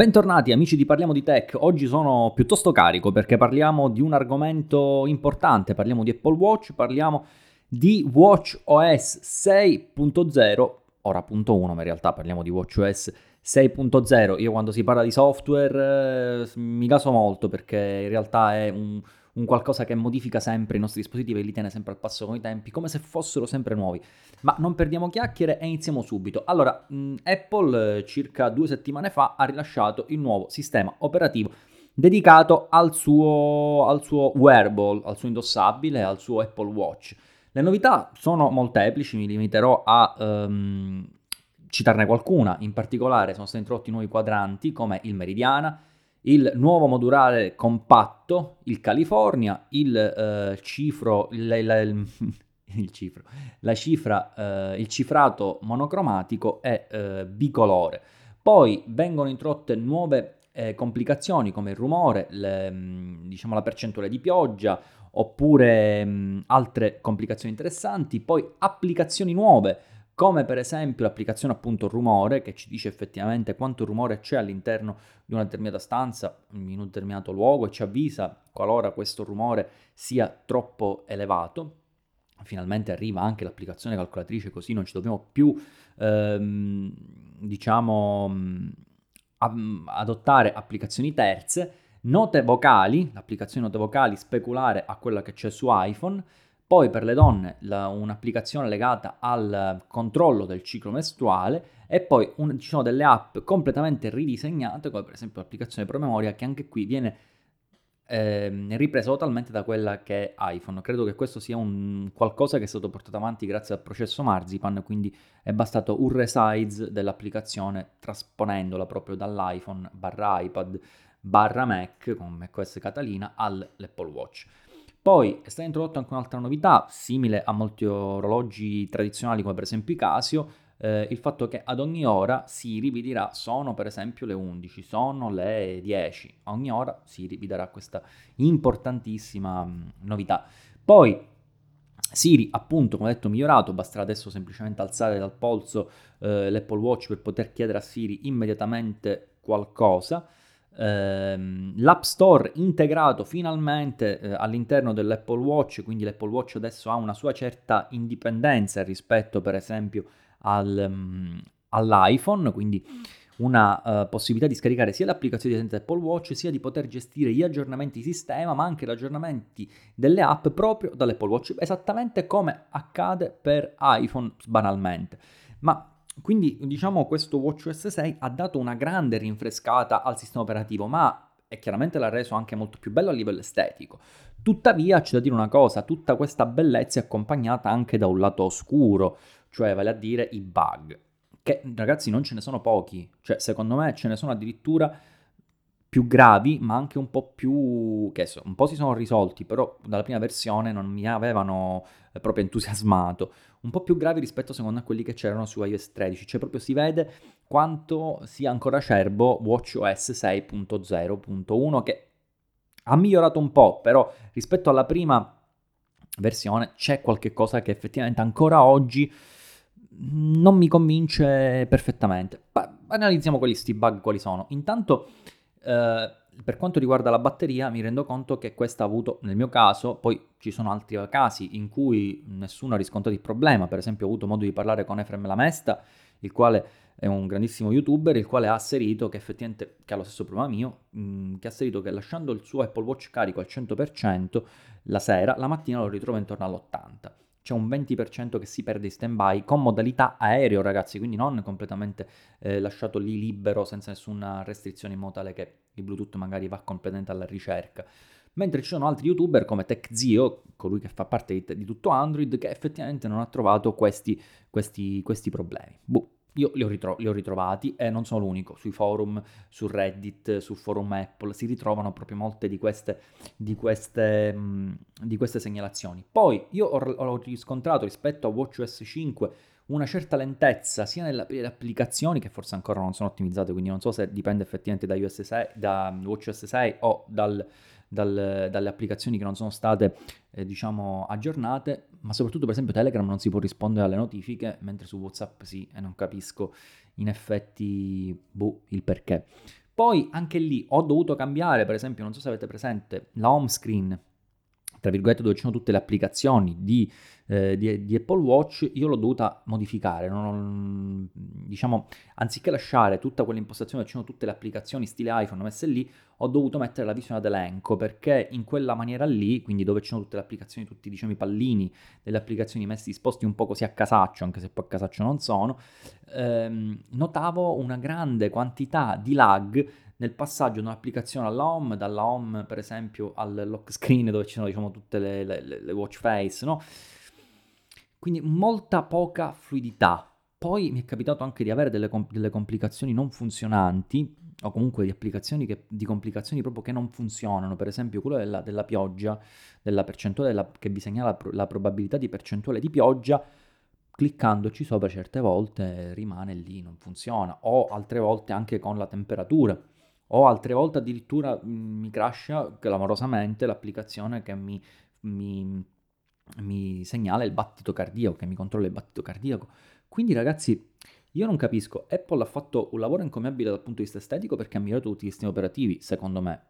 Bentornati amici di Parliamo di Tech, oggi sono piuttosto carico perché parliamo di un argomento importante, parliamo di Apple Watch, parliamo di Watch OS 6.0, ora punto 1 ma in realtà parliamo di Watch OS 6.0, io quando si parla di software eh, mi caso molto perché in realtà è un, un qualcosa che modifica sempre i nostri dispositivi e li tiene sempre al passo con i tempi, come se fossero sempre nuovi. Ma non perdiamo chiacchiere e iniziamo subito. Allora, mh, Apple eh, circa due settimane fa ha rilasciato il nuovo sistema operativo dedicato al suo, al suo wearable, al suo indossabile, al suo Apple Watch. Le novità sono molteplici, mi limiterò a um, citarne qualcuna. In particolare sono stati introdotti nuovi quadranti come il meridiana, il nuovo modulare compatto, il California, il uh, cifro, il, il, il, cifro, la cifra, uh, il cifrato monocromatico e uh, bicolore. Poi vengono introdotte nuove eh, complicazioni come il rumore, le, mm, diciamo la percentuale di pioggia oppure mh, mm, altre complicazioni interessanti, poi applicazioni nuove come per esempio l'applicazione appunto rumore che ci dice effettivamente quanto rumore c'è all'interno di una determinata stanza in un determinato luogo e ci avvisa qualora questo rumore sia troppo elevato. Finalmente arriva anche l'applicazione calcolatrice così non ci dobbiamo più ehm, diciamo adottare applicazioni terze. Note vocali, l'applicazione note vocali speculare a quella che c'è su iPhone poi per le donne la, un'applicazione legata al controllo del ciclo mestruale e poi un, ci sono delle app completamente ridisegnate, come per esempio l'applicazione promemoria che anche qui viene eh, ripresa totalmente da quella che è iPhone. Credo che questo sia un qualcosa che è stato portato avanti grazie al processo Marzipan, quindi è bastato un resize dell'applicazione trasponendola proprio dall'iPhone barra iPad barra Mac con macOS Catalina all'Apple Watch. Poi è stata introdotta anche un'altra novità, simile a molti orologi tradizionali come per esempio i Casio, eh, il fatto che ad ogni ora Siri vi dirà sono per esempio le 11, sono le 10, a ogni ora Siri vi darà questa importantissima mh, mm, novità. Poi Siri, appunto, come detto, migliorato, basterà adesso semplicemente alzare dal polso eh, l'Apple Watch per poter chiedere a Siri immediatamente qualcosa ehm, l'App Store integrato finalmente eh, all'interno dell'Apple Watch, quindi l'Apple Watch adesso ha una sua certa indipendenza rispetto per esempio al, um, all'iPhone, quindi una uh, possibilità di scaricare sia l'applicazione di Apple Watch sia di poter gestire gli aggiornamenti di sistema ma anche gli aggiornamenti delle app proprio dall'Apple Watch esattamente come accade per iPhone banalmente. Ma quindi diciamo questo WatchOS 6 ha dato una grande rinfrescata al sistema operativo, ma e chiaramente l'ha reso anche molto più bello a livello estetico. Tuttavia c'è da dire una cosa, tutta questa bellezza è accompagnata anche da un lato oscuro, cioè vale a dire i bug, che ragazzi non ce ne sono pochi, cioè secondo me ce ne sono addirittura più gravi, ma anche un po' più che so, un po' si sono risolti, però dalla prima versione non mi avevano eh, proprio entusiasmato. Un po' più gravi rispetto secondo me a quelli che c'erano su iOS 13, cioè proprio si vede quanto sia ancora acerbo WatchOS 6.0.1 che ha migliorato un po', però rispetto alla prima versione c'è qualche cosa che effettivamente ancora oggi non mi convince perfettamente. Ma analizziamo questi bug quali sono. Intanto eh, per quanto riguarda la batteria, mi rendo conto che questa ha avuto, nel mio caso, poi ci sono altri casi in cui nessuno ha riscontrato il problema. Per esempio, ho avuto modo di parlare con Efrem Lamesta, il quale è un grandissimo youtuber, il quale ha asserito che effettivamente, che ha lo stesso problema mio, mh, mm, che ha asserito che lasciando il suo Apple Watch carico al 100% la sera, la mattina lo ritrova intorno all'80% c'è un 20% che si perde in stand-by con modalità aereo, ragazzi, quindi non completamente eh, lasciato lì libero senza nessuna restrizione in modo tale che il Bluetooth magari va completamente alla ricerca. Mentre ci sono altri youtuber come TechZio, colui che fa parte di, di tutto Android, che effettivamente non ha trovato questi, questi, questi problemi. Boh, io li ho, ritro- li ho, ritrovati e non sono l'unico, sui forum, su Reddit, su forum Apple, si ritrovano proprio molte di queste, di queste, di queste segnalazioni. Poi io ho, ho, riscontrato rispetto a WatchOS 5 una certa lentezza sia nelle applicazioni che forse ancora non sono ottimizzate, quindi non so se dipende effettivamente da, 6, da WatchOS 6 o dal, dal, dalle applicazioni che non sono state eh, diciamo aggiornate, ma soprattutto per esempio Telegram non si può rispondere alle notifiche, mentre su WhatsApp sì, e non capisco in effetti boh, il perché. Poi anche lì ho dovuto cambiare, per esempio, non so se avete presente, la home screen, tra virgolette, dove ci sono tutte le applicazioni di eh, di, di, Apple Watch, io l'ho dovuta modificare. Non, diciamo, anziché lasciare tutta quell'impostazione dove ci sono tutte le applicazioni stile iPhone messe lì, ho dovuto mettere la visione ad elenco perché in quella maniera lì, quindi dove ci sono tutte le applicazioni, tutti diciamo, i pallini delle applicazioni messi disposti un po' così a casaccio, anche se poi a casaccio non sono, ehm, notavo una grande quantità di lag nel passaggio da un'applicazione alla home, dalla home per esempio al lock screen dove ci sono diciamo tutte le, le, le watch face, no? Quindi molta poca fluidità. Poi mi è capitato anche di avere delle, com- delle complicazioni non funzionanti, o comunque di applicazioni che, di complicazioni proprio che non funzionano, per esempio quello della, della pioggia, della percentuale della, che vi segnala la, la probabilità di percentuale di pioggia, cliccandoci sopra certe volte rimane lì, non funziona, o altre volte anche con la temperatura, o altre volte addirittura mh, mi crasha clamorosamente l'applicazione che mi, mi mi segnala il battito cardiaco, che mi controlla il battito cardiaco. Quindi ragazzi, io non capisco, Apple ha fatto un lavoro incommiabile dal punto di vista estetico perché ha migliorato tutti i sistemi operativi, secondo me.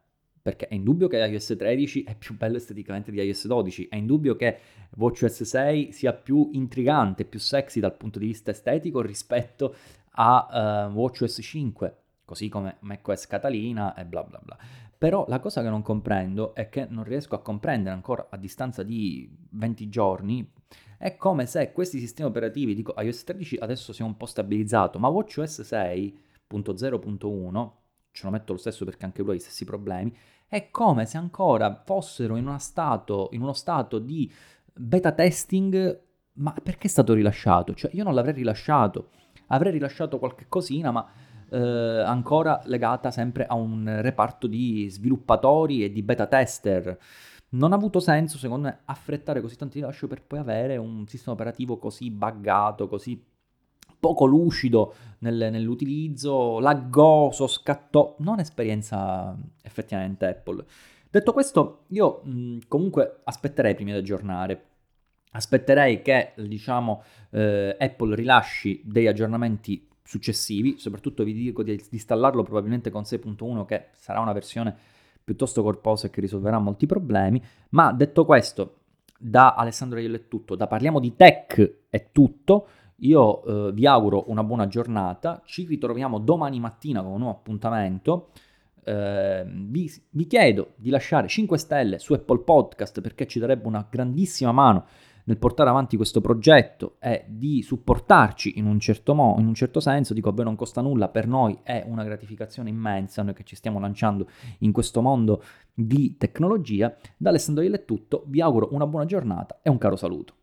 Perché è indubbio che iOS 13 è più bello esteticamente di iOS 12, è indubbio che WatchOS 6 sia più intrigante, più sexy dal punto di vista estetico rispetto a uh, WatchOS 5, così come macOS Catalina e bla bla bla. Però la cosa che non comprendo è che non riesco a comprendere ancora a distanza di 20 giorni è come se questi sistemi operativi, dico iOS 13 adesso sia un po' stabilizzato, ma WatchOS 6.0.1, ce lo metto lo stesso perché anche lui ha gli stessi problemi, è come se ancora fossero in, stato, in uno stato di beta testing, ma perché è stato rilasciato? Cioè io non l'avrei rilasciato, avrei rilasciato qualche cosina, ma eh, ancora legata sempre a un reparto di sviluppatori e di beta tester. Non ha avuto senso, secondo me, affrettare così tanto rilascio per poi avere un sistema operativo così buggato, così poco lucido nel, nell'utilizzo, laggoso, scattò. Non esperienza effettivamente Apple. Detto questo, io mh, comunque aspetterei prima di aggiornare. Aspetterei che, diciamo, eh, Apple rilasci degli aggiornamenti successivi, soprattutto vi dico di installarlo probabilmente con 6.1 che sarà una versione piuttosto corposa e che risolverà molti problemi, ma detto questo, da Alessandro Iello è tutto, da Parliamo di Tech è tutto, io eh, vi auguro una buona giornata, ci ritroviamo domani mattina con un nuovo appuntamento, eh, vi, vi chiedo di lasciare 5 stelle su Apple Podcast perché ci darebbe una grandissima mano nel portare avanti questo progetto e di supportarci in un certo, mo- in un certo senso, dico a voi non costa nulla, per noi è una gratificazione immensa, noi che ci stiamo lanciando in questo mondo di tecnologia. Da Alessandro Iele è tutto, vi auguro una buona giornata e un caro saluto.